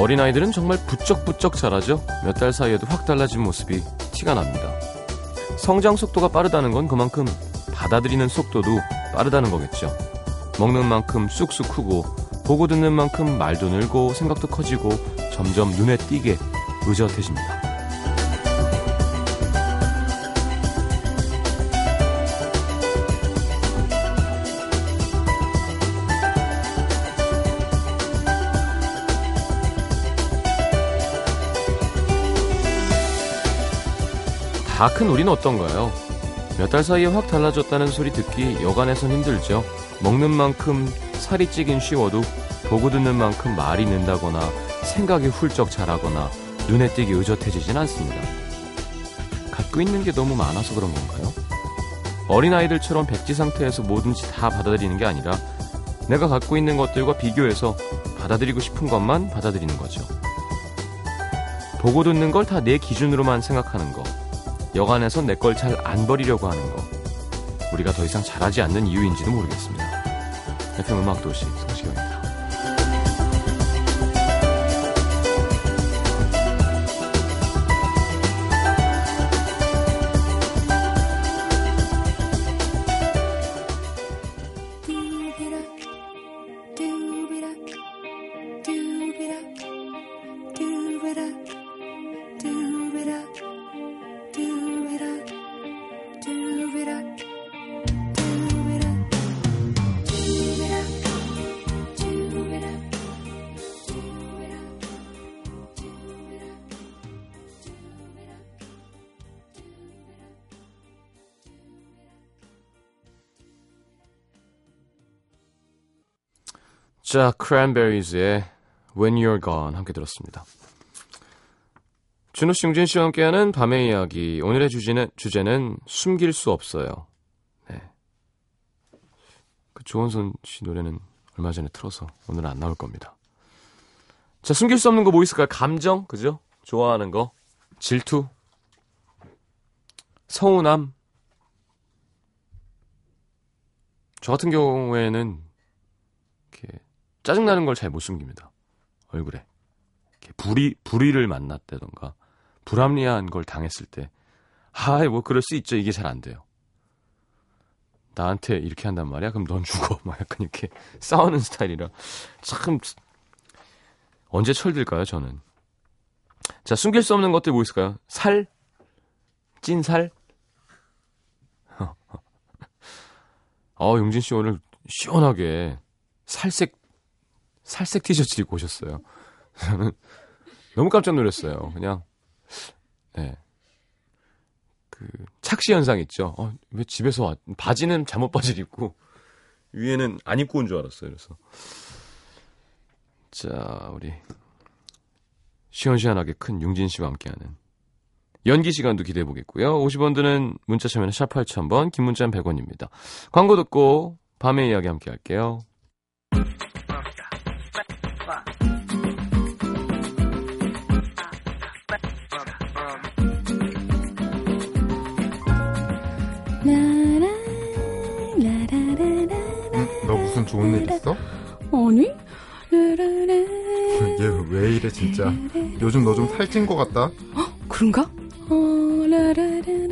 어린아이들은 정말 부쩍부쩍 자라죠. 몇 달 사이에도 확 달라진 모습이 티가 납니다. 성장 속도가 빠르다는 건 그만큼 받아들이는 속도도 빠르다는 거겠죠. 먹는 만큼 쑥쑥 크고 보고 듣는 만큼 말도 늘고 생각도 커지고 점점 눈에 띄게 의젓해집니다. 다 큰 우리는 어떤가요? 몇 달 사이에 확 달라졌다는 소리 듣기 여간에선 힘들죠. 먹는 만큼 살이 찌긴 쉬워도 보고 듣는 만큼 말이 는다거나 생각이 훌쩍 자라거나 눈에 띄게 의젓해지진 않습니다. 갖고 있는 게 너무 많아서 그런 건가요? 어린아이들처럼 백지 상태에서 뭐든지 다 받아들이는 게 아니라 내가 갖고 있는 것들과 비교해서 받아들이고 싶은 것만 받아들이는 거죠. 보고 듣는 걸 다 내 기준으로만 생각하는 거. 여간에서 내 걸 잘 안 버리려고 하는 거. 우리가 더 이상 잘하지 않는 이유인지도 모르겠습니다. FM 음악도시 성시경입니다. 자, 크랜베리즈의 When You're Gone 함께 들었습니다. 준호 씨, 용진 씨와 함께하는 밤의 이야기. 오늘의 주제는, 주제는 숨길 수 없어요. 네. 그 조원선 씨 노래는 얼마 전에 틀어서 오늘은 안 나올 겁니다. 자, 숨길 수 없는 거 뭐 있을까요? 감정, 그죠? 좋아하는 거, 질투, 서운함. 저 같은 경우에는 짜증나는 걸 잘 못 숨깁니다. 얼굴에. 이렇게 불의, 불의를 만났다던가, 불합리한 걸 당했을 때, 아이, 뭐, 그럴 수 있죠. 이게 잘 안 돼요. 나한테 이렇게 한단 말이야? 그럼 넌 죽어. 막 약간 이렇게 싸우는 스타일이라. 참, 언제 철들까요, 저는? 자, 숨길 수 없는 것들 뭐 있을까요? 살? 찐 살? 어, 용진 씨 오늘 시원하게 살색 살색 티셔츠 입고 오셨어요. 저는 너무 깜짝 놀랐어요. 그냥 네. 그 착시 현상 있죠. 어, 왜 집에서 와? 바지는 잠옷 바지를 입고 위에는 안 입고 온 줄 알았어요. 그래서 자, 우리 시원시원하게 큰 용진 씨와 함께하는 연기 시간도 기대해 보겠고요. 50원 드는 문자 참여는 샵 8000번, 긴 문자는 100원입니다. 광고 듣고 밤의 이야기 함께 할게요. 좋은 일 있어? 아니? 얘 왜 이래 진짜 요즘 너 좀 살찐 것 같다 그런가?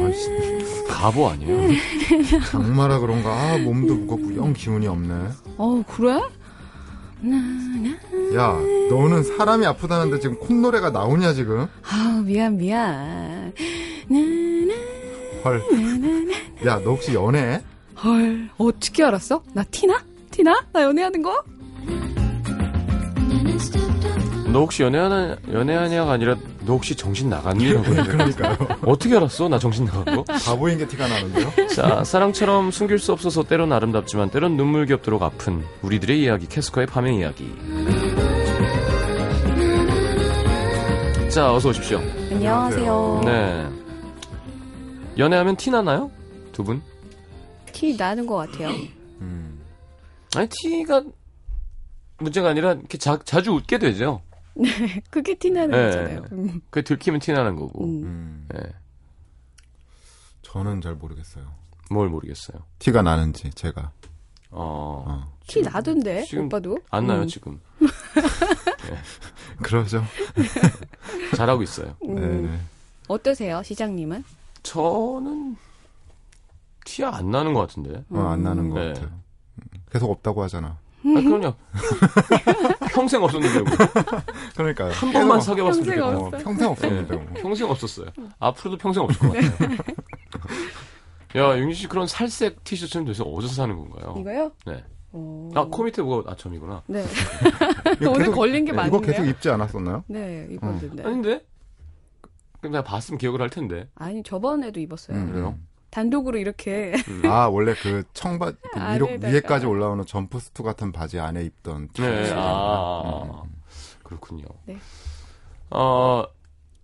아이씨, 바보 아니에요? 장마라 그런가 아, 몸도 무겁고 영 기운이 없네 어, 그래? 야 너는 사람이 아프다는데 지금 콧노래가 나오냐 지금 아, 미안, 미안. 헐 야 너 혹시 연애해? 헐, 어떻게 알았어? 나 티나? 티나? 나 연애하는 거? 너 혹시 연애하냐, 연애하냐가 아니라 너 혹시 정신 나갔니? 그러니까요 어떻게 알았어? 나 정신 나간 거? 바보인 게 티가 나는데요 자, 사랑처럼 숨길 수 없어서 때론 아름답지만 때론 눈물겹도록 아픈 우리들의 이야기, 캐스커의 밤의 이야기. 자, 어서 오십시오. 안녕하세요. 네. 연애하면 티 나나요? 두 분? 티 나는 것 같아요. 음. 아니, 티가 문제가 아니라 이렇게 자, 자주 웃게 되죠. 그게 티 나는 네. 거잖아요. 음. 그게 들키면 티 나는 거고. 음. 음. 네. 저는 잘 모르겠어요 뭘 모르겠어요. 티가 나는지 제가 어, 어. 티 나던데, 지금 오빠도? 안 나요, 음. 지금. 그러죠. 잘하고 있어요. 음, 네네. 어떠세요, 시장님은? 저는 티 안 나는 것 같은데. 어, 안 나는 것 네. 같아요. 음, 계속 없다고 하잖아. 아, 그럼요. 평생 없었는데 뭐. 그러니까요. 한 번만 사귀어봤으면 평생 좋겠다. 어, 없어요. 평생 없었는데. 네, 뭐. 평생 없었어요. 앞으로도 평생 없을 것 같아요. 야, 윤지 씨 그런 살색 티셔츠는 도대체 어디서 사는 건가요? 이거요? 네. 어... 아, 코 밑에 뭐가 아점이구나. 네. 이거 오늘 계속- 걸린 게 이거 많은데요? 계속 입지 않았었나요? 네, 입었는데. 아닌데? 그럼 내가 봤으면 기억을 할 텐데. 아니, 저번에도 입었어요. 음, 그래요? 단독으로 이렇게. 아 원래 그 청바 그 위로, 안에다가. 위에까지 올라오는 점프스트 같은 바지 안에 입던 네. 아, 음. 그렇군요. 네. 어,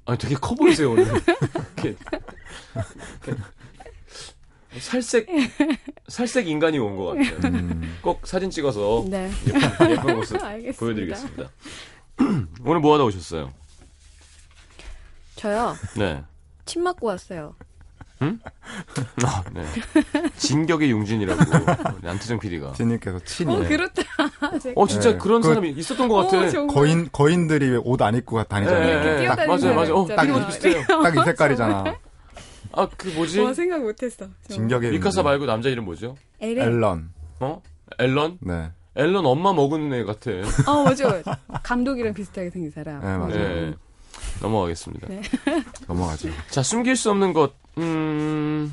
아니, 되게 커 보이세요, 오늘. 이렇게, 이렇게 살색, 살색 인간이 온 것 같아요. 음, 꼭 사진 찍어서 네. 예쁜, 예쁜 모습 알겠습니다. 보여드리겠습니다. 오늘 뭐 하다 오셨어요? 저요, 네. 침 맞고 왔어요. 아, 네. 진격의 용진이라고, 안태정 PD가. 신님께서 친이 어, 그렇다. 어, 진짜 네. 그런 그- 사람이 있었던 것 같아. 어, 정말. 거인 거인들이 옷안 입고 다니잖아요. 네, 이렇게 네. 뛰어다니는 맞아요, 맞아요. 어, 사람 딱 있잖아요. 이것도 비슷해요. 딱 이 색깔이잖아. 아, 그 뭐지? 와, 생각 못했어. 진격의 미카사 용진. 말고 남자 이름 뭐죠? 엘렌. 앨런. 어? 앨런? 네. 앨런 엄마 먹은 애 같아. 어, 맞아, 맞아. 감독이랑 비슷하게 생긴 사람. 네, 맞아요. 네. 넘어가겠습니다. 네. 넘어가죠. 자, 숨길 수 없는 것, 음,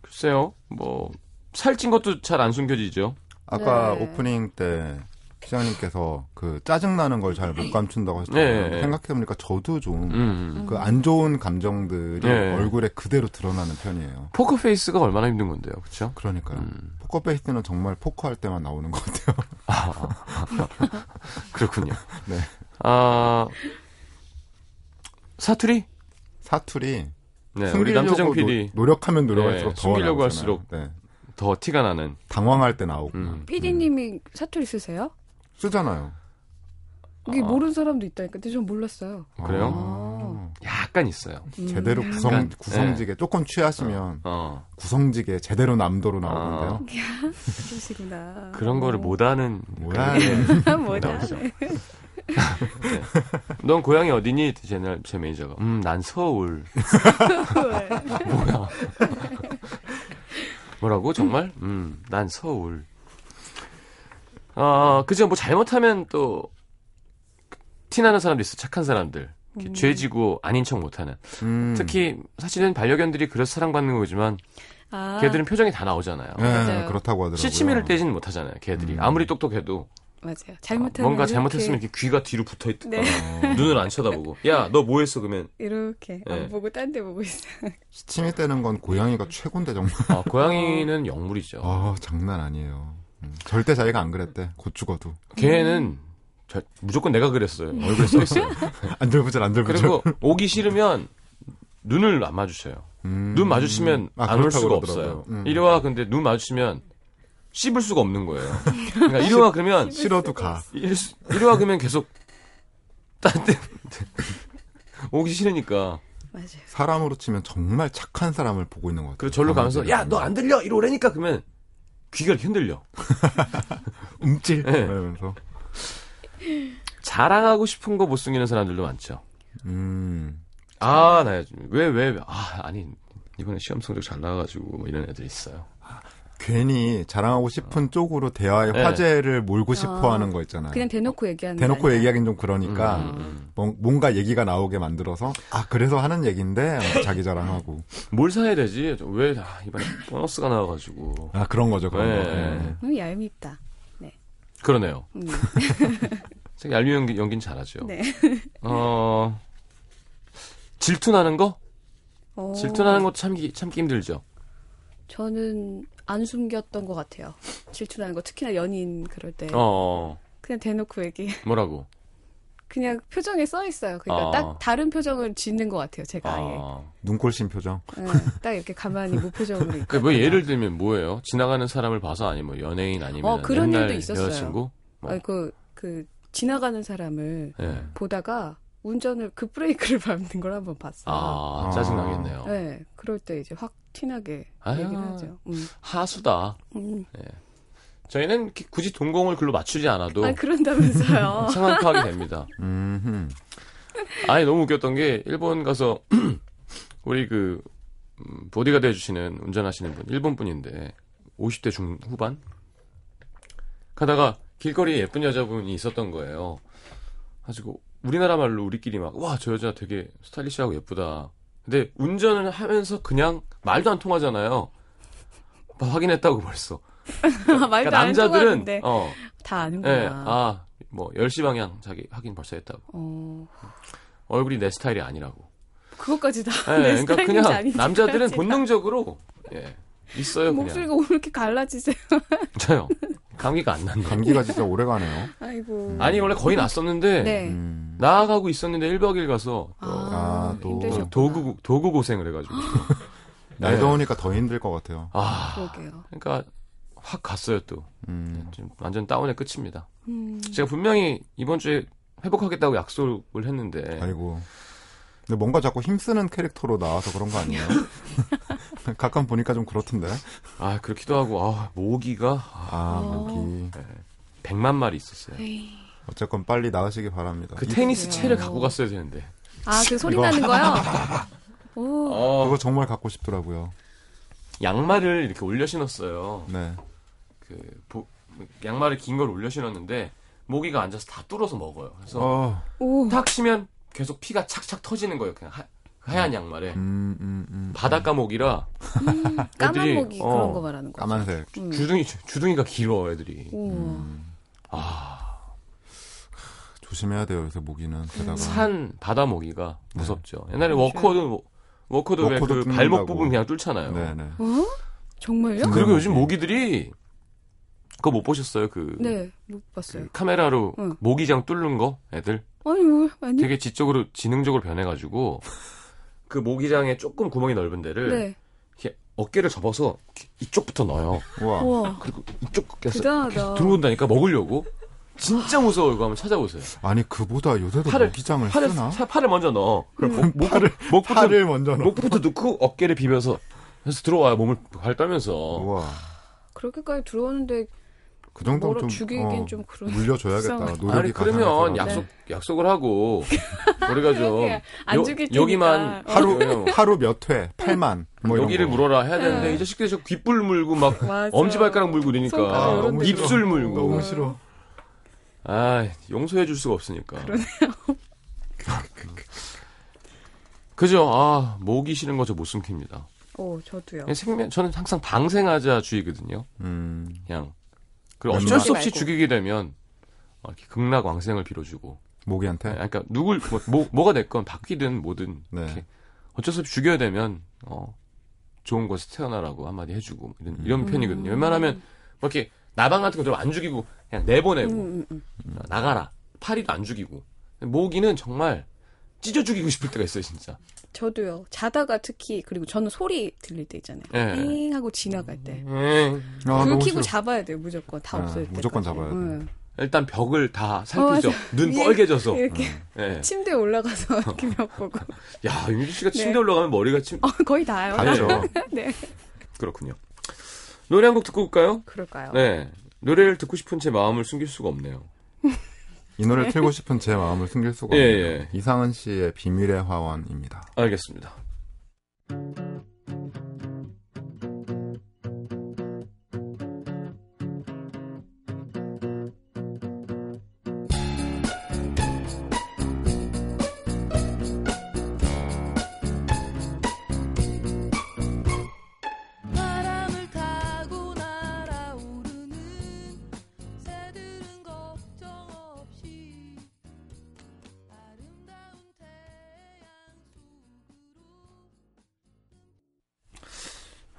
글쎄요, 뭐, 살찐 것도 잘 안 숨겨지죠. 아까 네. 오프닝 때 시장님께서 그 짜증 나는 걸 잘 못 감춘다고 하셨잖아요. 네. 생각해보니까 저도 좀 음. 그안 좋은 감정들이 네. 얼굴에 그대로 드러나는 편이에요. 포커페이스가 얼마나 힘든 건데요, 그쵸? 그러니까요. 음. 포커페이스는 정말 포커할 때만 나오는 것 같아요. 그렇군요. 네. 아, 사투리? 사투리 네, 우리 숨기려고 남태정 노- PD 노 력하면 노력할수록 네, 더 숨기려고 나오잖아요. 할수록 네. 더 티가 나는. 당황할 때 나오고 음. PD님이 사투리 쓰세요? 쓰잖아요. 이게 아. 모르는 사람도 있다니까. 근데 전 몰랐어요. 그래요? 아, 약간 있어요. 음. 제대로 구성 약간, 구성지게 조금 취하시면 어. 구성지게 제대로 남도로 나오는데요. 그러시구나. 그런 거를 못하는. 뭐야? 뭐다. 나오죠. 넌 고향이 어디니? 제, 날- 제 매니저가. 음, 난 서울. 뭐야. 뭐라고? 정말? 음, 난 서울. 아, 그죠. 뭐 잘못하면 또, 티나는 사람도 있어. 착한 사람들. 이렇게 죄지고 아닌 척 못하는. 음. 특히, 사실은 반려견들이 그래서 사랑받는 거지만, 아, 걔들은 표정이 다 나오잖아요. 네. 그렇다고 하더라고요. 시치미를 떼지는 못하잖아요. 걔들이. 음. 아무리 똑똑해도. 맞아요. 잘못하면 뭔가 이렇게, 잘못했으면 이렇게 귀가 뒤로 붙어 있, 네. 어, 눈을 안 쳐다보고. 야, 너 뭐 했어? 그러면, 이렇게 네. 안 보고 딴 데 보고 있어. 시치미 떼는 건 고양이가 최고인데 정말. 아, 고양이는 영물이죠. 아 장난 아니에요. 음, 절대 자기가 안 그랬대. 곧 죽어도. 걔는 저- 무조건 내가 그랬어요. 얼굴에 써 있어요. 안절부절 안절부절. 그리고 오기 싫으면 눈을 안 마주쳐요. 음. 눈 마주치면 아, 안올 그렇다고 수가 그러더라고요. 없어요. 음. 이리 와 근데 눈 마주치면 씹을 수가 없는 거예요. 그러니까 이리 와 그러면 싫어도 가. 와 그러면 계속 딴데 오기 싫으니까 맞아요. 사람으로 치면 정말 착한 사람을 보고 있는 것 같아요. 그래서 절로 가면서 야 너 안 들려 이리 오라니까 그러면 귀가 이렇게 흔들려. 움찔. 네. 이러면서. 자랑하고 싶은 거 못 숨기는 사람들도 많죠. 음. 아, 나 왜, 왜, 아, 아니, 이번에 시험 성적 잘 나와가지고, 뭐 이런 애들 있어요. 괜히 자랑하고 싶은 쪽으로 대화의 네. 화제를 몰고 싶어 아, 하는 거 있잖아요. 그냥 대놓고 얘기하는 대놓고. 얘기하긴 좀 그러니까 음, 음. 뭔- 뭔가 얘기가 나오게 만들어서 아 그래서 하는 얘기인데 자기 자랑하고 뭘 사야 되지? 왜, 아, 이번에 보너스가 나와가지고. 아 그런 거죠 그런 네. 거. 네. 음, 얄밉다. 그러네요. 음. 얄미 연기, 연기는 잘하죠. 네. 어, 질투나는 거? 어, 질투나는 거 참기, 참기 힘들죠. 저는 안 숨겼던 것 같아요. 질투나는 거 특히나 연인 그럴 때 어, 그냥 대놓고 얘기. 뭐라고? 그냥 표정에 써 있어요. 그러니까 아. 딱 다른 표정을 짓는 것 같아요. 제가 아예. 아. 눈꼴심 표정. 네, 딱 이렇게 가만히 무표정으로 있고. 그, 뭐, 예를 들면 뭐예요? 지나가는 사람을 봐서 아니면 뭐 연예인 아니면 어, 그런 옛날 일도 있었어요. 여자친구? 뭐. 아니, 그, 그, 지나가는 사람을 예. 보다가 운전을 급브레이크를 밟는 걸 한번 봤어요. 아, 아. 짜증나겠네요. 네, 그럴 때 이제 확 티나게 아유. 얘기를 하죠. 음, 하수다. 음. 저희는 이렇게 굳이 동공을 글로 맞추지 않아도 아, 그런다면서요. 상황 파악이 됩니다. 음. 아니 너무 웃겼던 게 일본 가서 우리 그 음, 보디가드 해주시는 운전하시는 분 일본 분인데 50대 중후반 가다가 길거리에 예쁜 여자분이 있었던 거예요. 가지고 우리나라 말로 우리끼리 막 와 저 여자 되게 스타일리시하고 예쁘다. 근데 운전을 하면서 그냥 말도 안 통하잖아요. 막 확인했다고 벌써. 말도 그러니까 안 남자들은 통하는데 어, 다 아는구나. 예, 아, 뭐 10시 방향 자기 확인 벌써 했다고. 어, 얼굴이 내 스타일이 아니라고. 그것까지 다. 예, 내 그러니까 스타일인지 그냥 남자들은 다. 본능적으로 예, 있어요 그냥. 목소리가 왜 이렇게 갈라지세요? 저요. 감기가 안 났네. 감기가 진짜 오래 가네요. 아이고. 아니 원래 거의 났었는데 네. 음. 나아가고 있었는데 1박 2일 가서 또 아, 아, 또 힘드셨구나. 도구 도구 고생을 해가지고 날 네. 더우니까 더 힘들 것 같아요. 아 그러게요. 그러니까 확 갔어요 또 음. 지금 완전 다운의 끝입니다. 음. 제가 분명히 이번 주에 회복하겠다고 약속을 했는데 아이고. 근데 뭔가 자꾸 힘쓰는 캐릭터로 나와서 그런 거 아니에요? 가끔 보니까 좀 그렇던데. 아 그렇기도 하고 아 모기가 아, 어. 모기. 100만 마리 있었어요. 에이. 어쨌건 빨리 나으시기 바랍니다. 그 이- 테니스. 채를 갖고 갔어야 되는데. 아, 그 소리 이거- 나는 거요? 오. 어, 그거 정말 갖고 싶더라고요. 양말을 이렇게 올려 신었어요. 네. 그 보- 양말을 긴 걸 올려 신었는데 모기가 앉아서 다 뚫어서 먹어요. 그래서 어, 오. 탁 치면 계속 피가 착착 터지는 거예요. 그냥 하, 하얀 양말에. 음, 음, 음. 바닷가 모기라 음, 까만 애들이, 목이 어, 그런 거 말하는 거. 까만색. 음. 주둥이 주- 주둥이가 길어 애들이. 오. 음. 아 조심해야 돼요, 요새 모기는. 게다가. 산 바다 모기가 네. 무섭죠. 옛날에 그렇죠. 워커도 워커도 그. 발목 부분 그냥 뚫잖아요. 네네. 어? 정말요? 그- 그리고. 요즘 모기들이 그거 못 보셨어요? 그, 네, 못 봤어요. 그 카메라로 응. 모기장 뚫는 거 애들 아니, 뭐, 아니. 되게 지적으로 지능적으로 변해가지고 그 모기장에 조금 구멍이 넓은 데를 네. 어깨를 접어서 이쪽부터 넣어요. 우와. 우와. 그리고 대단하다. 계속 들어온다니까 먹으려고. 진짜 무서워 이거 한번 찾아보세요. 아니, 그보다 요새도 팔을- 모기장을 팔을 쓰나? 사- 팔을 먼저 넣어. 그럼 목, 목, 팔을, 목부터 팔을 먼저 넣어. 목부터 넣고 어깨를 비벼서 해서 들어와요 몸을 발 떨면서. 우와. 그렇게까지 들어오는데 그 정도면 뭐로 좀. 죽이긴 어, 좀 그런. 물려줘야겠다. 아니 그러면. 약속 약속을 하고 우리가 좀 요- 여기만 테니까. 하루, 어. 하루 몇 회, 8만. 뭐 여기를 거. 물어라 해야 되는데 네. 이 자식들이 저 귓불 물고 막. 엄지발가락 물고 이러니까 아. 입술 물고 너무 싫어. 아 용서해 줄 수가 없으니까 그죠 아 모기 싫은 거저 못 숨깁니다 오, 저도요. 생명 저는 항상 방생하자 주의거든요 음. 그냥 그리고 어쩔 수 없이 말고. 죽이게 되면 어, 이렇게 극락 왕생을 빌어주고 모기한테? 네, 그러니까 누굴 뭐, 뭐 뭐가 됐건 바뀌든 뭐든 네. 이렇게 어쩔 수 없이 죽여야 되면 어 좋은 곳에 태어나라고 한마디 해주고 이런 이런 음. 편이거든요. 웬만하면 뭐 이렇게 나방 같은 거좀안 죽이고 그냥 내보내고 음, 음, 음. 나가라 파리도 안 죽이고 모기는 정말 찢어 죽이고 싶을 때가 있어요 진짜. 저도요. 자다가 특히 그리고 저는 소리 들릴 때 있잖아요. 예. 잉 하고 지나갈 때. 음, 아, 불 켜고. 잡아야 돼요. 무조건 다 아, 없어질 때. 무조건 잡아야 돼. 일단 벽을 다 살피죠. 어. 눈 뻘개져서. 이렇게 예. 침대에 올라가서 이렇게 몇 보고. 야 윤주 씨가 네. 침대 올라가면 머리가 침 어, 거의 다요. 가죠. 네. 그렇군요. 노래 한 곡 듣고 올까요? 그럴까요? 네. 노래를 듣고 싶은 제 마음을 숨길 수가 없네요. 이 노래를 틀고 싶은 제 마음을 숨길 수가 예, 없네요. 예. 이상은 씨의 비밀의 화원입니다. 알겠습니다.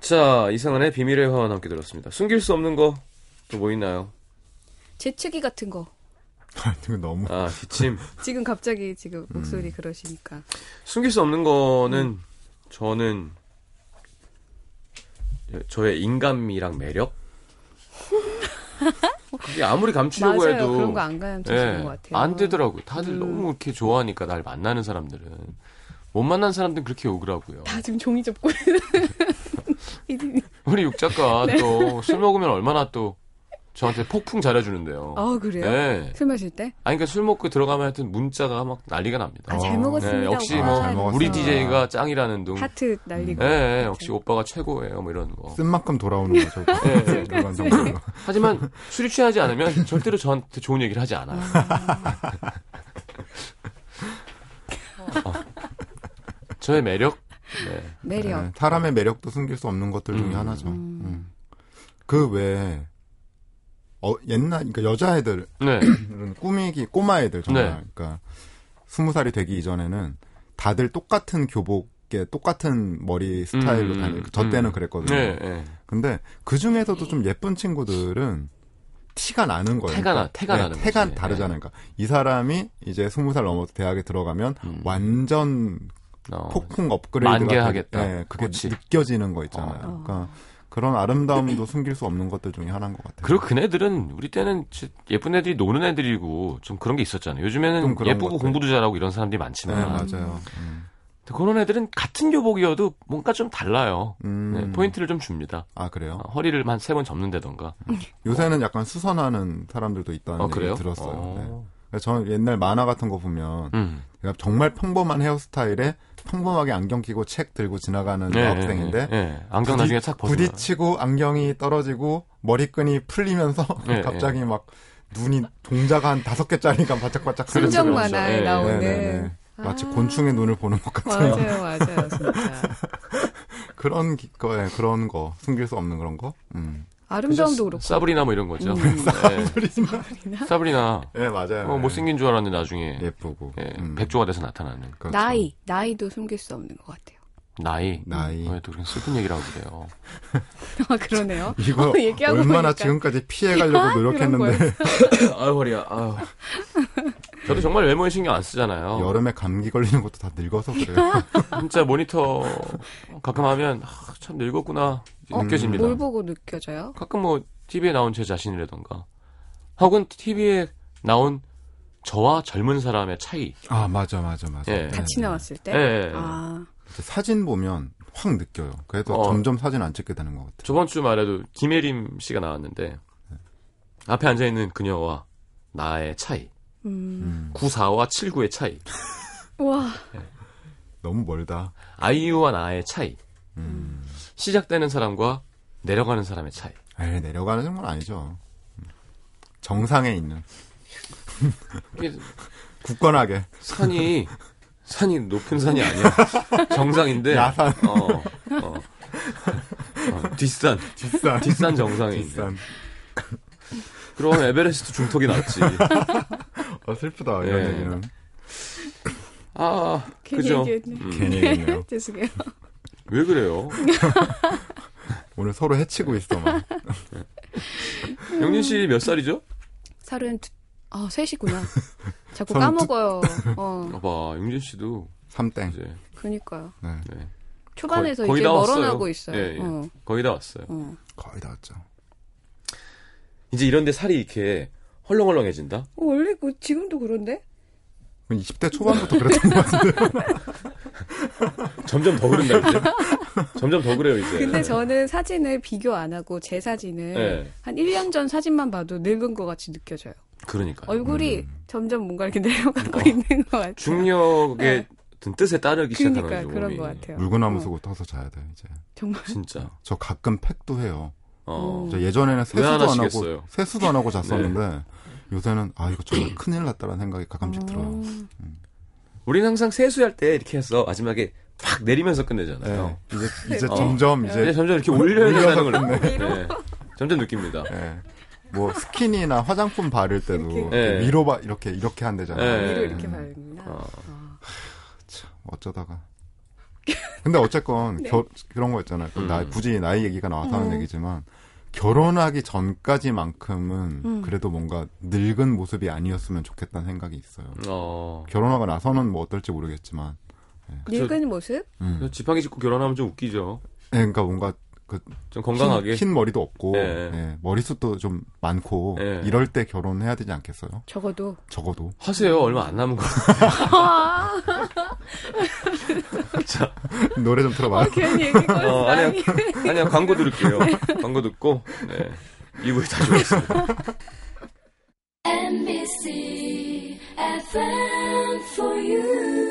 자, 이상한의 비밀의 화원 함께 들었습니다. 숨길 수 없는 거 또 뭐 있나요? 재채기 같은 거. 이거 너무 아, 기침. 지금 갑자기 지금 음. 목소리 그러시니까. 숨길 수 없는 거는 저는 저의 인간미랑 매력? 그게 아무리 감추려고 맞아요. 해도 그런 거안 가르쳐주는 예, 것 같아요. 안 되더라고요. 다들 음. 너무 이렇게 좋아하니까 날 만나는 사람들은 못 만난 사람들은 그렇게 오더라고요. 다 지금 종이 접고. 우리 육 작가 네. 또술 먹으면 얼마나 또 저한테 폭풍 잘해주는데요. 아 그래요? 네. 술 마실 때? 아니, 그러니까 술 먹고 들어가면 하여튼 문자가 막 난리가 납니다. 아잘 어, 먹었습니다. 네, 역시 오빠. 뭐. 우리 DJ가 짱이라는 둥. 하트 날리고. 예, 예, 역시 오빠가 최고예요, 뭐 이런 거. 쓴 만큼 돌아오는 거죠. 그런 정도로. 하지만 술이 취하지 않으면 절대로 저한테 좋은 얘기를 하지 않아요. 어. 저의 매력? 네. 매력. 네, 사람의 매력도 숨길 수 없는 것들 중에 음. 하나죠. 음. 그 외에 어, 옛날 그러니까 여자애들은 네. 꾸미기 꼬마애들 정말 네. 그러니까 스무 살이 되기 이전에는 다들 똑같은 교복에 똑같은 머리 스타일로 음, 다니. 저 음. 때는 그랬거든요. 네, 네. 근데 그 중에서도 좀 예쁜 친구들은 티가 나는 거예요. 태가 나- 그러니까, 태가 나는 태가 거지. 다르잖아요. 그러니까 이 사람이 이제 스무 살 넘어서 대학에 들어가면 음. 완전 어, 폭풍 업그레이드가 만개하겠다. 되게- 예, 그게 그치. 느껴지는 거 있잖아요. 어. 그러니까 그런 아름다움도 숨길 수 없는 것들 중에 하나인 것 같아요. 그리고 그네들은 우리 때는 예쁜 애들이 노는 애들이고 좀 그런 게 있었잖아요. 좀 요즘에는 예쁘고 것들. 공부도 잘하고 이런 사람들이 네, 많지만 맞아요. 음. 그런 애들은 같은 교복이어도 뭔가 좀 달라요. 음. 네, 포인트를 좀 줍니다. 아 그래요? 어, 허리를 한 세 번 접는다던가. 요새는 약간 수선하는 사람들도 있다는 어, 얘기 그래요? 들었어요. 어. 네. 저는 옛날 만화 같은 거 보면 음. 정말 평범한 헤어스타일에 평범하게 안경 끼고 책 들고 지나가는 네, 여학생인데 네, 네. 안경 부딪- 나중에 싹 벗어. 부딪히고 안경이 떨어지고 머리끈이 풀리면서 네, 갑자기 막 눈이 동자가 한 다섯 개짜리가 바짝바짝 순정. 만화에 네, 나오는. 네네네. 마치 아. 곤충의 눈을 보는 것 같은 맞아요, 맞아요, 진짜. 그런 기- 거, 예, 그런 거 숨길 수 없는 그런 거. 음. 아름다움도 그렇고. 사브리나 뭐 이런 거죠. 음. 네. 사브리나. 예 맞아요. 어, 못생긴 줄 알았는데 나중에 예쁘고 예, 음. 백조가 돼서 나타나는 그렇죠. 나이, 나이도 숨길 수 없는 것 같아요. 나이. 나이. 왜 또 그런 슬픈 얘기라고 그래요. 아, 그러네요. 이거 어, 얼마나 보니까. 지금까지 피해 가려고 노력했는데 아유 허리야. 아유. 저도 정말 외모에 신경 안 쓰잖아요. 여름에 감기 걸리는 것도 다 늙어서 그래요. 진짜 모니터 가끔 하면 아, 참 늙었구나 어? 느껴집니다. 뭘 보고 느껴져요? 가끔 뭐 TV에 나온 제 자신이라던가 혹은 TV에 나온 저와 젊은 사람의 차이. 아 맞아 맞아 맞아. 예. 같이 나왔을 때? 예, 예, 예. 아, 사진 보면 확 느껴요. 그래서 어. 점점 사진 안 찍게 되는 것 같아요. 저번 주 말에도 김혜림 씨가 나왔는데 앞에 앉아 있는 그녀와 나의 차이. 음. 94와 79의 차이. 와, 너무 멀다. 아이유와 나의 차이. 음. 시작되는 사람과 내려가는 사람의 차이. 에이, 내려가는 건 아니죠. 정상에 있는 굳건하게 산이 산이 높은 산이 아니야. 정상인데. 야산. 어, 어. 어, 뒷산. 뒷산 뒷산 정상에 있는. 뒷산. 그럼 에베레스트 중턱이 낫지. 어 슬프다 이런 예. 얘기는 아, 괜히 그죠. 얘기했네. 음. 괜히 얘기네요. 죄송해요. 왜 그래요? 오늘 서로 해치고 있어 막. 영진 씨 몇 살이죠? 살은, 두- 아, 셋이구나. 자꾸 까먹어요. 어, 봐봐, 영진 씨도 삼땡. 이제 그니까요. 네. 네, 초반에서 거의- 거의 이제. 멀어나고 있어요. 예, 예. 어, 거의 다 왔어요. 어. 거의 다 왔죠. 이제 이런데 살이 이렇게 헐렁헐렁해진다? 어, 원래 그, 지금도 그런데? 20대 초반부터 그랬던 것 같은데. 점점 더 그런다 이제. 점점 더 그래요 이제. 근데 저는 사진을 비교 안 하고 제 사진을 네. 한 1년 전 사진만 봐도 늙은 것 같이 느껴져요. 그러니까 얼굴이 음. 점점 뭔가 이렇게 내려가고 어. 있는 것 같아요. 중력의 네. 뜻에 따르기 시작하는 그러니까 거죠. 그런. 것 같아요. 물구나무 어, 쓰고 떠서 자야 돼 이제. 정말 진짜. 저 가끔 팩도 해요. 어. 저 예전에는 왜 세수도 안 하고? 세수도 안 하고 잤었는데 요새는 아 이거 정말 큰일 났다라는 생각이 가끔씩 들어요. 음. 우리는 항상 세수할 때 이렇게 해서 마지막에 확 내리면서 네. 끝내잖아요. 이제 이제 어. 점점 이제 이제 점점 이렇게 올려야 된다는 걸 네. 점점 느낍니다. 예. 뭐 스킨이나 화장품 바를 때도 이렇게. 네. 위로 봐 이렇게 이렇게 한대잖아요. 네. 위로 이렇게 바르는구나. 어. 아. 참, 어쩌다가. 근데 어쨌건 네. 겨- 그런 거 있잖아요. 그 음. 나, 굳이 나이 얘기가 나와서 하는 음. 얘기지만 결혼하기 전까지만큼은 음. 그래도 뭔가 늙은 모습이 아니었으면 좋겠다는 생각이 있어요. 어. 결혼하고 나서는 뭐 어떨지 모르겠지만, 그쵸. 늙은 모습? 음. 지팡이 짚고 결혼하면 좀 웃기죠. 네, 그러니까 뭔가 좀 건강하게. 흰, 흰 머리도 없고 예. 예, 머리숱도 좀 많고 예. 이럴 때 결혼해야 되지 않겠어요? 적어도. 적어도 하세요. 얼마 안 남은 거. 자, 노래 좀 어, 틀어봐요. 괜히 얘기 어, 아니야. 아니야, 광고 들을게요. 광고 듣고, 네. 2부에 다시 오겠습니다. NBC FM for you.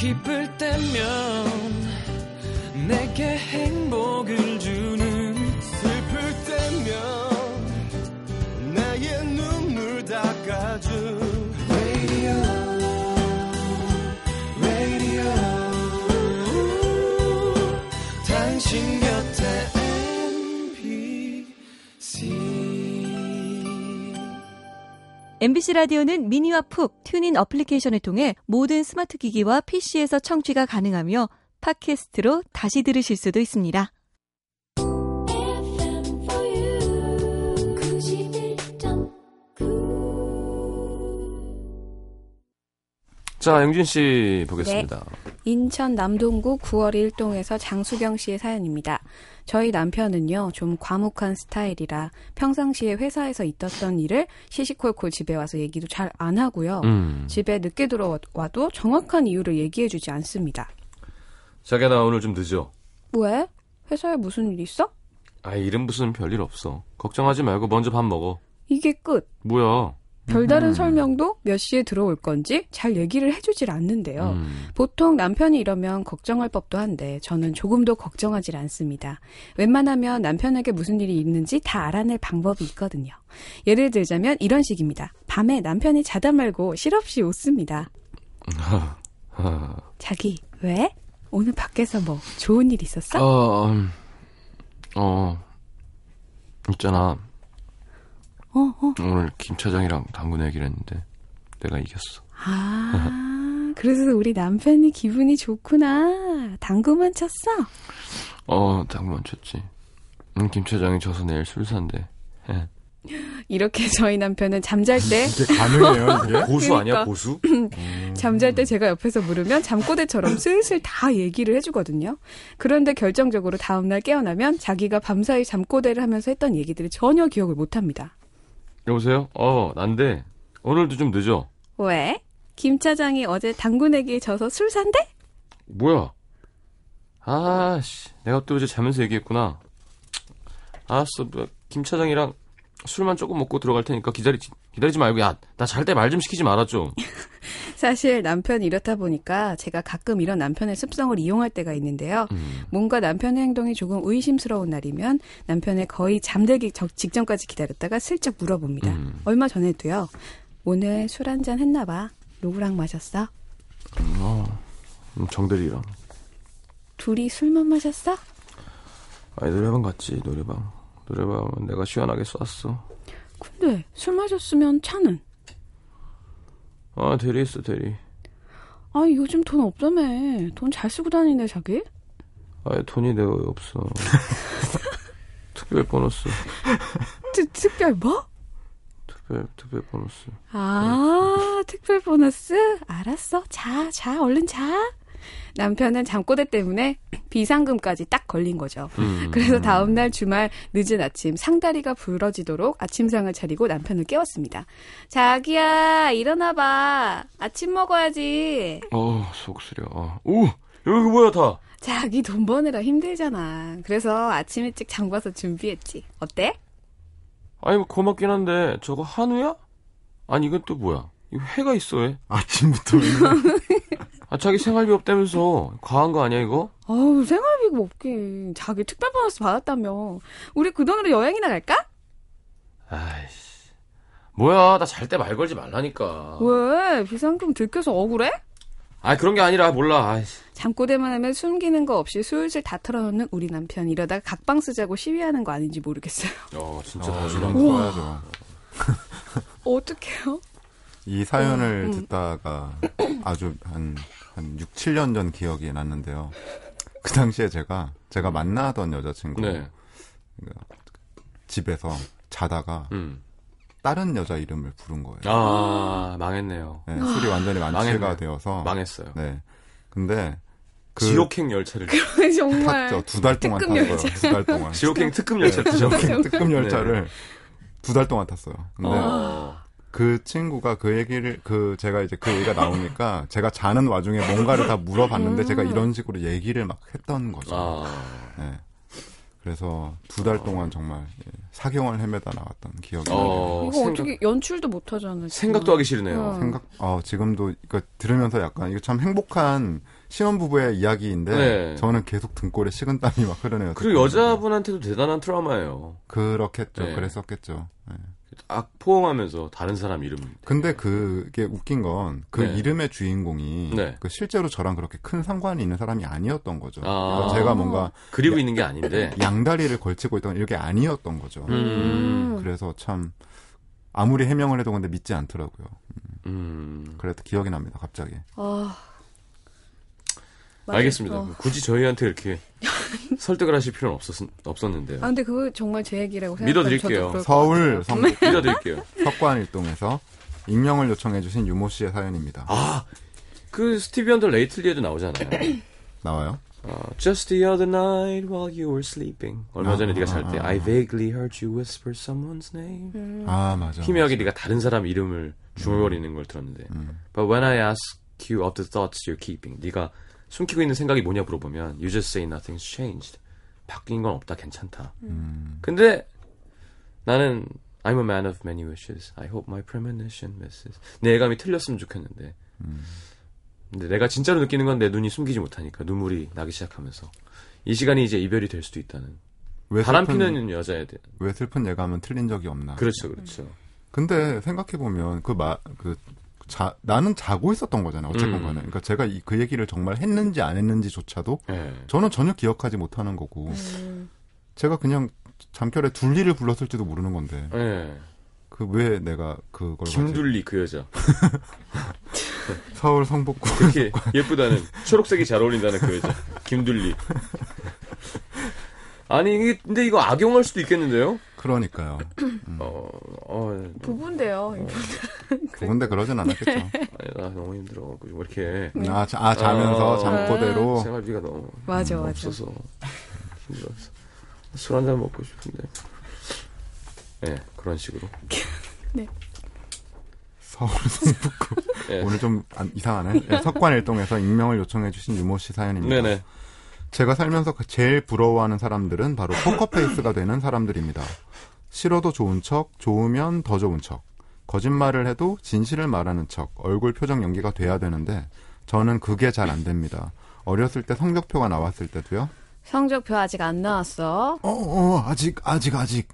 기쁠 때면 내게 행복을 주는 MBC 라디오는 미니와 푹 튠인 어플리케이션을 통해 모든 스마트 기기와 PC에서 청취가 가능하며 팟캐스트로 다시 들으실 수도 있습니다. FM for you. 91.9. 자, 영진 씨 보겠습니다. 인천 남동구 9월 1동에서 장수경 씨의 사연입니다. 저희 남편은요, 좀 과묵한 스타일이라 평상시에 회사에서 있었던 일을 시시콜콜 집에 와서 얘기도 잘 안 하고요. 음. 집에 늦게 들어와도 정확한 이유를 얘기해주지 않습니다. 자기야, 나 오늘 좀 늦어. 왜? 회사에 무슨 일 있어? 아, 일은 무슨 별일 없어. 걱정하지 말고 먼저 밥 먹어. 이게 끝. 뭐야? 별다른 음. 설명도 몇 시에 들어올 건지 잘 얘기를 해주질 않는데요. 음. 보통 남편이 이러면 걱정할 법도 한데 저는 조금도 걱정하지 않습니다. 웬만하면 남편에게 무슨 일이 있는지 다 알아낼 방법이 있거든요. 예를 들자면 이런 식입니다. 밤에 남편이 자다 말고 실없이 웃습니다. 아, 자기 왜? 오늘 밖에서 뭐 좋은 일 있었어? 어, 음, 어, 있잖아. 어, 어. 오늘 김 차장이랑 당구 내기를 했는데 내가 이겼어. 아, 그래서 우리 남편이 기분이 좋구나. 당구만 쳤어? 어, 당구만 쳤지. 음, 김 차장이 져서 내일 술 산대. 예. 이렇게 저희 남편은 잠잘 때 이게 가능해요, 이게? 고수 아니야, 그러니까. 고수? 잠잘 때 제가 옆에서 물으면 잠꼬대처럼 슬슬 다 얘기를 해주거든요. 그런데 결정적으로 다음날 깨어나면 자기가 밤사이 잠꼬대를 하면서 했던 얘기들을 전혀 기억을 못합니다. 여보세요? 어, 난데 오늘도 좀 늦어. 왜? 김 차장이 어제 당구 내기에 져서 술 산대? 뭐야? 아씨, 내가 또 어제 자면서 얘기했구나. 알았어, 뭐, 김 차장이랑 술만 조금 먹고 들어갈 테니까 기다리, 기다리지 말고, 야, 나 잘 때 말 좀 시키지 마라, 좀. 사실 남편이 이렇다 보니까 제가 가끔 이런 남편의 습성을 이용할 때가 있는데요. 음. 뭔가 남편의 행동이 조금 의심스러운 날이면 남편의 거의 잠들기 적- 직전까지 기다렸다가 슬쩍 물어봅니다. 음. 얼마 전에도요. 오늘 술 한 잔 했나 봐. 누구랑 마셨어? 어, 음, 정대리랑. 둘이 술만 마셨어? 아니, 노래방 갔지, 노래방. 노래방은 내가 시원하게 쐈어. 근데 술 마셨으면 차는? 아, 대리 있어, 대리. 아 요즘 돈 없다며. 돈 잘 쓰고 다니네 자기? 아, 돈이 내가 왜 없어. 특별 보너스. 특, 특별 뭐? 특별, 특별 보너스. 아 특별 보너스? 알았어. 자, 자 얼른 자. 남편은 잠꼬대 때문에 비상금까지 딱 걸린 거죠. 음. 그래서 다음날 주말 늦은 아침 상다리가 부러지도록 아침상을 차리고 남편을 깨웠습니다. 자기야 일어나봐. 아침 먹어야지. 어, 속 쓰려. 어. 오! 여기 뭐야, 다? 자기 돈 버느라 힘들잖아. 그래서 아침 일찍 장 봐서 준비했지. 어때? 아니, 뭐 고맙긴 한데, 저거 한우야? 아니, 이건 또 뭐야? 이거 회가 있어, 왜? 아침부터 왜 아, 자기 생활비 없다면서. 과한 거 아니야, 이거? 아우 생활비가 없긴. 자기 특별 보너스 받았다며. 우리 그 돈으로 여행이나 갈까? 아이씨. 뭐야, 나 잘 때 말 걸지 말라니까. 왜? 비상금 들켜서 억울해? 아, 그런 게 아니라, 몰라. 아이씨. 잠꼬대만 하면 숨기는 거 없이 슬슬 다 털어놓는 우리 남편 이러다가 각방 쓰자고 시위하는 거 아닌지 모르겠어요. 어, 진짜 어, 싫어. 거 써야죠. 어떡해요? 이 사연을 음. 듣다가 아주 한, 한 6, 7년 전 기억이 났는데요. 그 당시에 제가, 제가 만나던 여자친구 네. 집에서 자다가 음. 다른 여자 이름을 부른 거예요. 아, 망했네요. 네, 술이 완전히 만취가. 되어서. 망했어요. 네. 근데 그 지옥행 열차를. 정말. 탔죠. 두달 동안. 열차. 두달 동안. 지옥행 특급 열차 네, 지옥행 특급 열차를 두달 동안 탔어요. 근데 어. 그 친구가 그 얘기를 그 제가 이제 그 얘기가 나오니까 제가 자는 와중에 뭔가를 다 물어봤는데 제가 이런 식으로 얘기를 막 했던 거죠. 아, 네. 그래서 두 달 동안 정말 예, 사경을 헤매다 나왔던 기억이 나요. 어, 이거 생각, 어떻게 연출도 못 하잖아. 생각도 하기 싫으네요. 어. 생각, 어, 지금도 이거 들으면서 약간 이거 참 행복한 신혼부부의 이야기인데 네. 저는 계속 등골에 식은땀이 막 흐르네요. 그리고 여자분한테도 대단한 트라우마예요. 그렇겠죠. 네. 그랬었겠죠. 네. 악 포옹하면서 다른 사람 이름. 근데 그게 웃긴 건 그 네. 이름의 주인공이 네. 그 실제로 저랑 그렇게 큰 상관이 있는 사람이 아니었던 거죠. 아. 그러니까 제가 뭔가 그리고 있는 게 아닌데. 양다리를 걸치고 있던 이게 아니었던 거죠. 음. 그래서 참 아무리 해명을 해도 근데 믿지 않더라고요. 음. 그래도 기억이 납니다. 갑자기. 아. 맞아요. 알겠습니다. 어. 굳이 저희한테 이렇게 설득을 하실 필요는 없었, 없었는데요. 아 근데 그거 정말 제 얘기라고 믿어드릴게요. 서울. 성 믿어드릴게요. 석관일동에서 익명을 요청해주신 유모 씨의 사연입니다. 아, 그 스티비 원더 Lately에도 나오잖아요. 나와요? 어, Just the other night while you were sleeping. 얼마 전에 아, 네가 잘때 아, 아. I vaguely heard you whisper someone's name. 음. 아 맞아. 희미하게 네가 다른 사람 이름을 중얼거리는 걸 들었는데. 음. But when I ask you of the thoughts you're keeping, 네가 숨기고 있는 생각이 뭐냐 물어보면 You just say nothing's changed. 바뀐 건 없다, 괜찮다. 음. 근데 나는 I'm a man of many wishes. I hope my premonition misses. 내 예감이 틀렸으면 좋겠는데. 음. 근데 내가 진짜로 느끼는 건 내 눈이 숨기지 못하니까 눈물이 나기 시작하면서 이 시간이 이제 이별이 될 수도 있다는. 왜 바람 슬픈, 피는 여자에 대한. 왜 슬픈 예감은 틀린 적이 없나? 그렇죠, 그렇죠. 근데 생각해 보면 그 마 그 자, 나는 자고 있었던 거잖아요. 어쨌건 음. 간에. 그러니까 제가 이, 그 얘기를 정말 했는지 안 했는지조차도 예. 저는 전혀 기억하지 못하는 거고 제가 그냥 잠결에 둘리를 불렀을지도 모르는 건데 예. 그왜 내가 그걸 김둘리 그 여자. 서울 성북구 되게 예쁘다는 초록색이 잘 어울린다는 그 여자. 김둘리. 아니 근데 이거 악용할 수도 있겠는데요? 그러니까요. 어, 어, 부부인데요. 근데 그러진 않았겠죠. 아니, 나 너무 뭐 이렇게 아, 자, 아, 자면서 어. 잠꼬대로 생활비가 너무 맞아 맞아. 없어서 힘들어서 술한 잔 먹고 싶은데. 예, 그런 식으로. 서울 성북구 예. 오늘 좀 안- 이상하네. 예, 석관일동에서 익명을 요청해주신 유모 씨 사연입니다. 네네. 제가 살면서 그 제일 부러워하는 사람들은 바로 포커페이스가 되는 사람들입니다. 싫어도 좋은 척, 좋으면 더 좋은 척, 거짓말을 해도 진실을 말하는 척, 얼굴 표정 연기가 돼야 되는데 저는 그게 잘 안 됩니다. 어렸을 때 성적표가 나왔을 때도요. 성적표 아직 안 나왔어. 어, 어, 아직, 아직, 아직.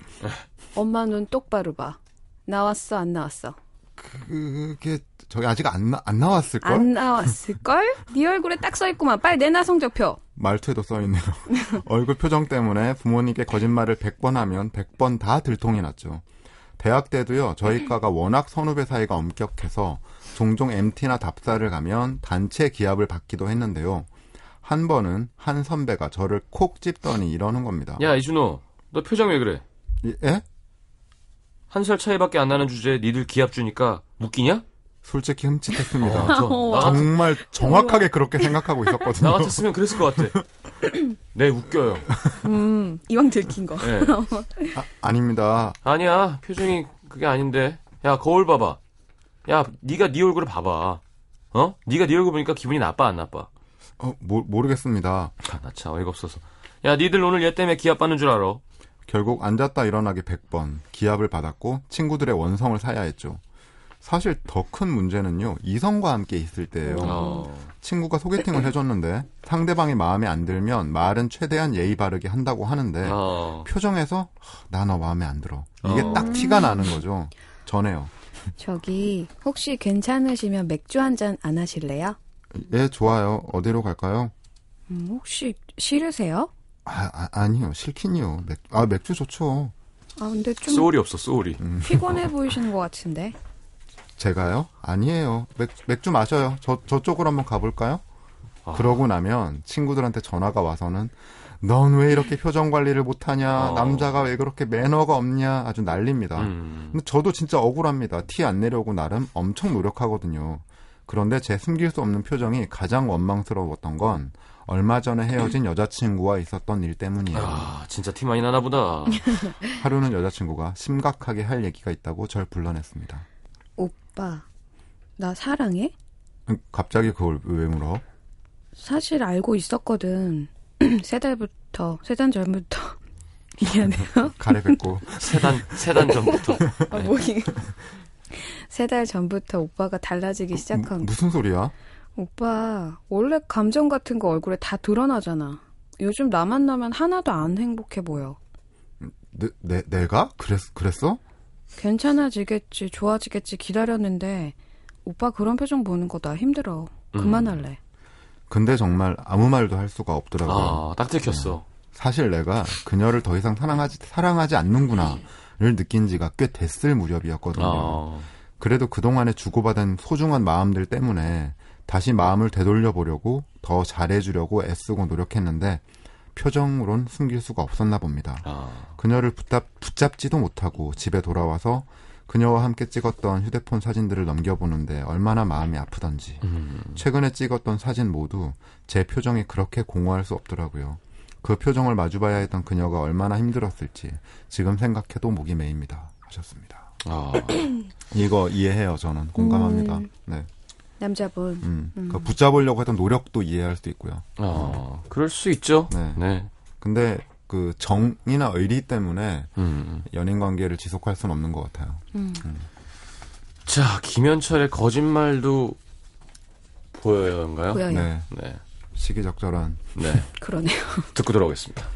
엄마 눈 똑바로 봐. 나왔어 안 나왔어? 그게 저기 아직 안, 나, 안 나왔을걸? 안 나왔을 걸? 네 얼굴에 딱 써 있구만. 빨리 내놔 성적표. 말투에도 써있네요. 얼굴 표정 때문에 부모님께 거짓말을 100번 하면 100번 다 들통이 났죠. 대학 때도요, 저희 과가 워낙 선후배 사이가 엄격해서 종종 MT나 답사를 가면 단체 기합을 받기도 했는데요. 한 번은 한 선배가 저를 콕 집더니 이러는 겁니다. 야 이준호, 너 표정 왜 그래? 예? 한 살 차이밖에 안 나는 주제에 니들 기합 주니까 웃기냐? 솔직히 흠칫했습니다. 어, 저, 나, 같, 정말 정확하게 그렇게 생각하고 나 있었거든요. 같았으면 그랬을 것 같아. 네 웃겨요. 음 이왕 들킨 거. 예. 아, 닙니다 아니야 표정이 그게 아닌데. 야 거울 봐봐. 야 네가 네 얼굴을 봐봐. 어? 네가 네 얼굴 보니까 기분이 나빠 안 나빠? 어, 모, 모르겠습니다. 아, 나 참 어이가 없어서. 야 니들 오늘 얘 때문에 기합 받는 줄 알아? 결국 앉았다 일어나기 100번 기합을 받았고 친구들의 원성을 사야 했죠. 사실 더 큰 문제는요. 이성과 함께 있을 때예요. 어. 친구가 소개팅을 해줬는데 상대방이 마음에 안 들면 말은 최대한 예의 바르게 한다고 하는데 어. 표정에서 나 너 마음에 안 들어. 이게 어. 딱 티가 나는 거죠. 전에요. 저기 혹시 괜찮으시면 맥주 한 잔 안 하실래요? 예, 좋아요. 어디로 갈까요? 음, 혹시 싫으세요? 아, 아, 니요 싫긴요. 맥, 아, 맥주 좋죠. 아 근데 좀 소울이 없어 소울이. 피곤해 보이시는 것 같은데. 제가요? 아니에요. 맥, 맥주 마셔요. 저, 저쪽으로 한번 가볼까요? 아. 그러고 나면 친구들한테 전화가 와서는 넌 왜 이렇게 표정 관리를 못하냐? 어. 남자가 왜 그렇게 매너가 없냐? 아주 난립니다. 음. 근데 저도 진짜 억울합니다. 티 안 내려고 나름 엄청 노력하거든요. 그런데 제 숨길 수 없는 표정이 가장 원망스러웠던 건 얼마 전에 헤어진 여자친구와 있었던 일 때문이에요. 아 진짜 티 많이 나나 보다. 하루는 여자친구가 심각하게 할 얘기가 있다고 절 불러냈습니다. 오빠, 나 사랑해? 갑자기 그걸 왜 물어? 사실 알고 있었거든. 세 달부터, 세 달 전부터. 미안해요. 가래 뱉고. 세단 세단 전부터. 아, 뭐 이. 세달 전부터 오빠가 달라지기 시작한 무, 무슨 소리야? 오빠, 원래 감정 같은 거 얼굴에 다 드러나잖아. 요즘 나 만 나면 하나도 안 행복해 보여. 내, 내, 내가? 그랬, 그랬어? 괜찮아지겠지, 좋아지겠지 기다렸는데, 오빠 그런 표정 보는 거 나 힘들어. 그만할래. 근데 정말 아무 말도 할 수가 없더라고요. 아, 딱 들켰어. 사실 내가 그녀를 더 이상 사랑하지, 사랑하지 않는구나를 느낀 지가 꽤 됐을 무렵이었거든요. 아, 그래도 그동안에 주고받은 소중한 마음들 때문에 다시 마음을 되돌려 보려고 더 잘해주려고 애쓰고 노력했는데 표정으론 숨길 수가 없었나 봅니다. 아, 그녀를 붙잡, 붙잡지도 못하고 집에 돌아와서 그녀와 함께 찍었던 휴대폰 사진들을 넘겨보는데 얼마나 마음이 아프던지 음, 최근에 찍었던 사진 모두 제 표정이 그렇게 공허할 수 없더라고요. 그 표정을 마주봐야 했던 그녀가 얼마나 힘들었을지 지금 생각해도 목이 메입니다. 하셨습니다. 아, 이거 이해해요, 저는. 공감합니다. 음. 네. 남자분. 음. 음. 그 붙잡으려고 했던 노력도 이해할 수도 있고요. 아, 그럴 수 있죠. 네. 네. 근데 그 정이나 의리 때문에 음. 연인 관계를 지속할 수는 없는 것 같아요. 음. 자, 김현철의 거짓말도 보여요인가요? 보여요. 네. 네. 시기적절한. 네. 그러네요. 듣고 돌아오겠습니다.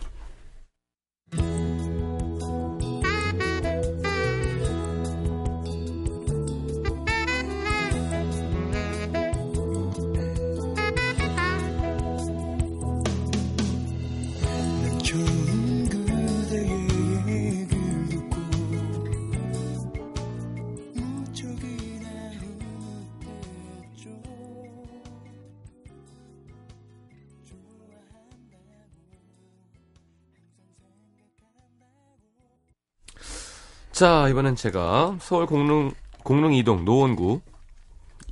자, 이번엔 제가 서울 공릉, 공릉 이동 노원구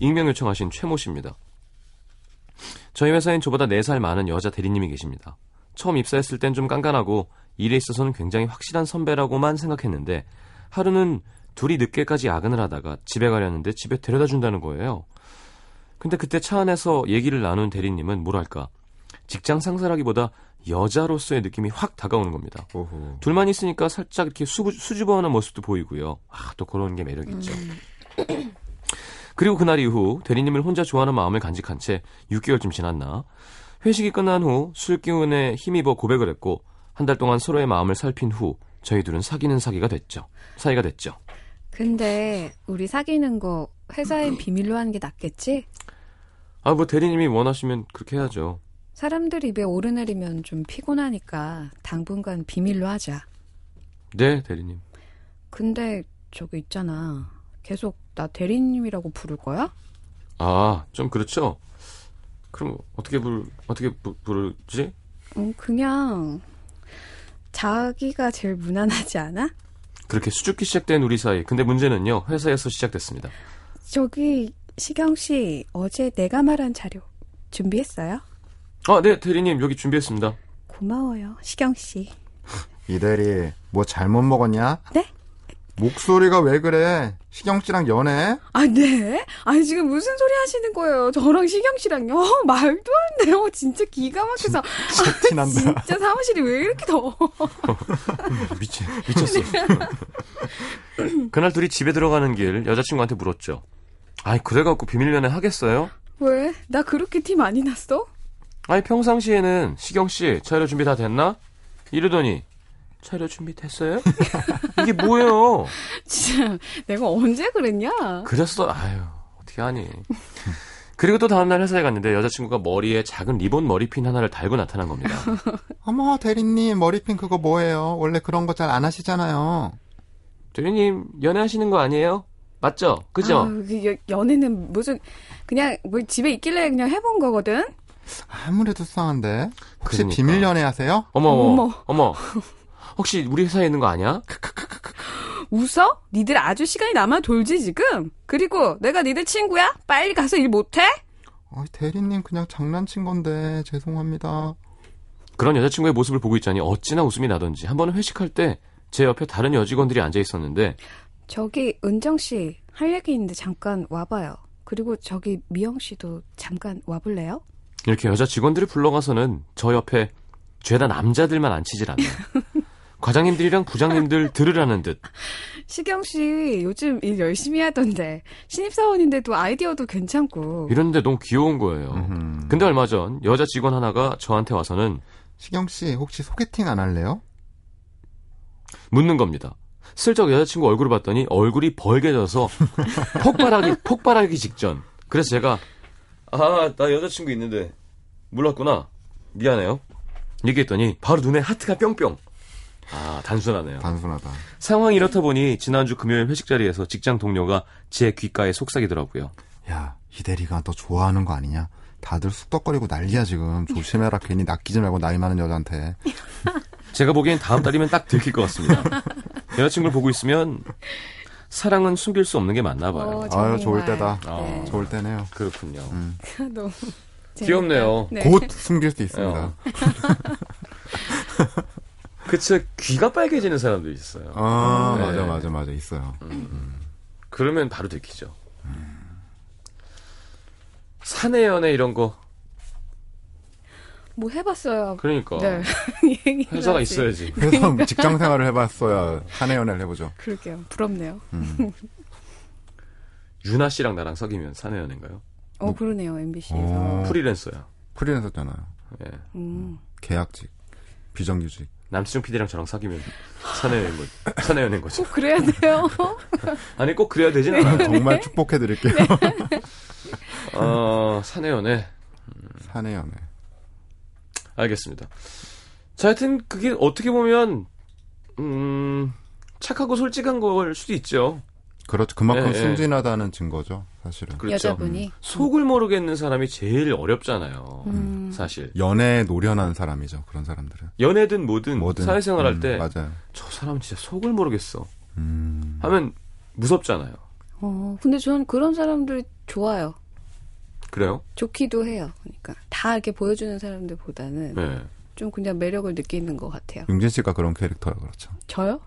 익명 요청하신 최모 씨입니다. 저희 회사엔 저보다 4살 많은 여자 대리님이 계십니다. 처음 입사했을 땐 좀 깐깐하고 일에 있어서는 굉장히 확실한 선배라고만 생각했는데 하루는 둘이 늦게까지 야근을 하다가 집에 가려는데 집에 데려다 준다는 거예요. 근데 그때 차 안에서 얘기를 나눈 대리님은 뭐랄까 직장 상사라기보다 여자로서의 느낌이 확 다가오는 겁니다. 오호. 둘만 있으니까 살짝 이렇게 수, 수줍어하는 모습도 보이고요. 아, 또 그런 게 매력있죠. 그리고 그날 이후 대리님을 혼자 좋아하는 마음을 간직한 채 6개월쯤 지났나 회식이 끝난 후 술 기운에 힘입어 고백을 했고 한 달 동안 서로의 마음을 살핀 후 저희 둘은 사귀는 사기가 됐죠. 사이가 됐죠. 근데 우리 사귀는 거 회사엔 비밀로 하는 게 낫겠지? 아, 뭐 대리님이 원하시면 그렇게 해야죠. 사람들 입에 오르내리면 좀 피곤하니까 당분간 비밀로 하자. 네, 대리님. 근데 저기 있잖아. 계속 나 대리님이라고 부를 거야? 아, 좀 그렇죠? 그럼 어떻게 부르, 어떻게 부, 부르지? 음, 그냥 자기가 제일 무난하지 않아? 그렇게 수줍기 시작된 우리 사이. 근데 문제는요, 회사에서 시작됐습니다. 저기 시경 씨 어제 내가 말한 자료 준비했어요? 아, 네, 대리님, 여기 준비했습니다. 고마워요, 시경 씨. 이 대리, 뭐 잘못 먹었냐? 네? 목소리가 왜 그래? 시경 씨랑 연애? 아, 네? 아니, 지금 무슨 소리 하시는 거예요? 저랑 시경 씨랑요? 어, 말도 안 돼요. 진짜 기가 막혀서. 진짜 티난다. 진짜 사무실이 왜 이렇게 더워? 미치, 미쳤어. 그날 둘이 집에 들어가는 길 여자친구한테 물었죠. 아이, 그래갖고 비밀 연애 하겠어요? 왜? 나 그렇게 티 많이 났어? 아니, 평상시에는 시경 씨, 차려 준비 다 됐나? 이러더니, 차려 준비 됐어요? 이게 뭐예요? 진짜, 내가 언제 그랬냐? 그랬어. 아유, 어떻게 하니. 그리고 또 다음날 회사에 갔는데 여자친구가 머리에 작은 리본 머리핀 하나를 달고 나타난 겁니다. 어머, 대리님, 머리핀 그거 뭐예요? 원래 그런 거 잘 안 하시잖아요. 대리님, 연애하시는 거 아니에요? 맞죠? 그죠? 아유, 그 여- 연애는 무슨, 그냥 뭐 집에 있길래 그냥 해본 거거든? 아무래도 수상한데. 혹시 그러니까. 비밀 연애 하세요? 어머, 어머, 어머. 혹시 우리 회사에 있는 거 아니야? 웃어? 니들 아주 시간이 남아 돌지, 지금? 그리고 내가 니들 친구야? 빨리 가서 일 못해? 어, 대리님 그냥 장난친 건데 죄송합니다. 그런 여자친구의 모습을 보고 있자니 어찌나 웃음이 나던지 한 번은 회식할 때 제 옆에 다른 여직원들이 앉아 있었는데 저기, 은정 씨, 할 얘기 있는데 잠깐 와봐요. 그리고 저기 미영 씨도 잠깐 와볼래요? 이렇게 여자 직원들이 불러가서는 저 옆에 죄다 남자들만 앉히질 않나요. 과장님들이랑 부장님들 들으라는 듯 시경 씨 요즘 일 열심히 하던데 신입사원인데도 아이디어도 괜찮고 이런데 너무 귀여운 거예요. 음흠. 근데 얼마 전 여자 직원 하나가 저한테 와서는 시경 씨 혹시 소개팅 안 할래요? 묻는 겁니다. 슬쩍 여자친구 얼굴을 봤더니 얼굴이 벌개져서 폭발하기 폭발하기 직전. 그래서 제가 아 나 여자친구 있는데 몰랐구나 미안해요. 얘기했더니 바로 눈에 하트가 뿅뿅. 아 단순하네요. 단순하다. 상황이 이렇다 보니 지난주 금요일 회식 자리에서 직장 동료가 제 귓가에 속삭이더라고요. 야, 이 대리가 너 좋아하는 거 아니냐? 다들 쑥덕거리고 난리야 지금. 조심해라. 괜히 낚이지 말고 나이 많은 여자한테. 제가 보기엔 다음 달이면 딱 들킬 것 같습니다. 여자친구를 보고 있으면 사랑은 숨길 수 없는 게 맞나 봐요. 어, 아유. 좋을 때다. 아. 좋을 때네요. 그렇군요. 너무 귀엽네요. 네. 곧 숨길 수 있습니다. 어. 그쵸 귀가 빨개지는 사람도 있어요. 아, 네. 맞아, 맞아, 맞아. 있어요. 그러면 바로 들키죠. 사내 연애 이런 거 뭐 해봤어요. 그러니까 네. 회사가 하지. 있어야지. 회사 직장 생활을 해봤어야 사내 연애를 해보죠. 그러게요. 부럽네요. 음. 유나 씨랑 나랑 사귀면 사내 연애인가요? 어 그러네요. MBC에서. 어. 프리랜서야. 프리랜서잖아요. 예. 음. 계약직, 비정규직. 남치중 PD랑 저랑 사귀면 사내 연애인 거 사내 연애인 거죠. 꼭 그래야 돼요. 아니 꼭 그래야 되진 네. 않아요. 정말 축복해드릴게요. 어, 사내 연애 사내 연애. 알겠습니다. 자, 하여튼 그게 어떻게 보면 음 착하고 솔직한 걸 수도 있죠. 그렇죠. 그만큼 예, 예. 순진하다는 증거죠. 사실은. 그렇죠. 여자분이. 속을 모르겠는 사람이 제일 어렵잖아요. 음. 사실 연애에 노련한 사람이죠. 그런 사람들은. 연애든 뭐든, 뭐든. 사회생활 할 음, 때저 맞아요. 사람 진짜 속을 모르겠어 음. 하면 무섭잖아요. 어 근데 저는 그런 사람들이 좋아요. 그래요? 좋기도 해요. 그러니까 다 이렇게 보여주는 사람들보다는 네. 좀 그냥 매력을 느끼는 것 같아요. 윤진 씨가 그런 캐릭터라 그렇죠. 저요?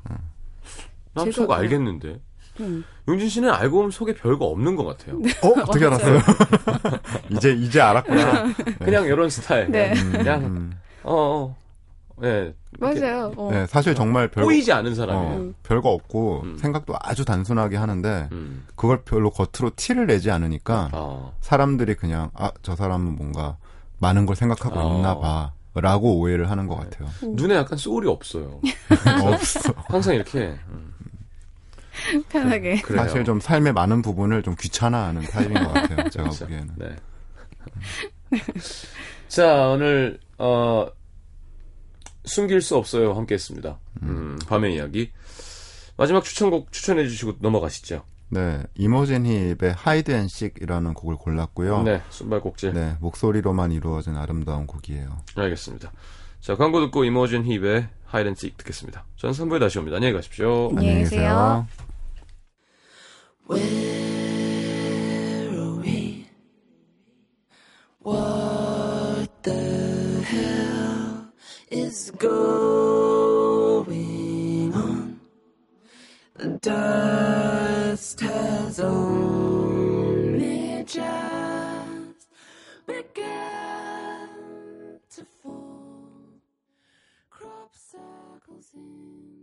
난 제가 속 그- 알겠는데. 음. 용진 씨는 알고 보면 속에 별거 없는 것 같아요. 어? 어떻게 알았어요? 이제, 이제 알았구나. 그냥 이런 스타일. 네. 그냥, 음, 어, 어. 네. 맞아요. 어. 네, 사실 정말 별거, 꼬이지 않은 사람이에요. 어, 별거 없고, 음. 생각도 아주 단순하게 하는데, 음. 그걸 별로 겉으로 티를 내지 않으니까, 어. 사람들이 그냥, 아, 저 사람은 뭔가 많은 걸 생각하고 어. 있나 봐. 라고 오해를 하는 것 같아요. 눈에 약간 소울이 없어요. 없어. 항상 이렇게. 음, 편하게. 그래요. 사실 좀 삶의 많은 부분을 좀 귀찮아하는 타입인 것 같아요. 제가 그렇죠. 보기에는. 네. 자, 오늘, 어, 숨길 수 없어요. 함께 했습니다. 음, 밤의 이야기. 마지막 추천곡 추천해 주시고 넘어가시죠. 네, 이모진 힙의 Hide and Seek이라는 곡을 골랐고요. 네, 순발곡질. 네, 목소리로만 이루어진 아름다운 곡이에요. 알겠습니다. 자, 광고 듣고 이모진 힙의 Hide and Seek 듣겠습니다. 저는 3부에 다시 옵니다. 안녕히 가십시오. 안녕히 계세요. Where are we? What is going on? The dust has only just begun to fall. Crop circles in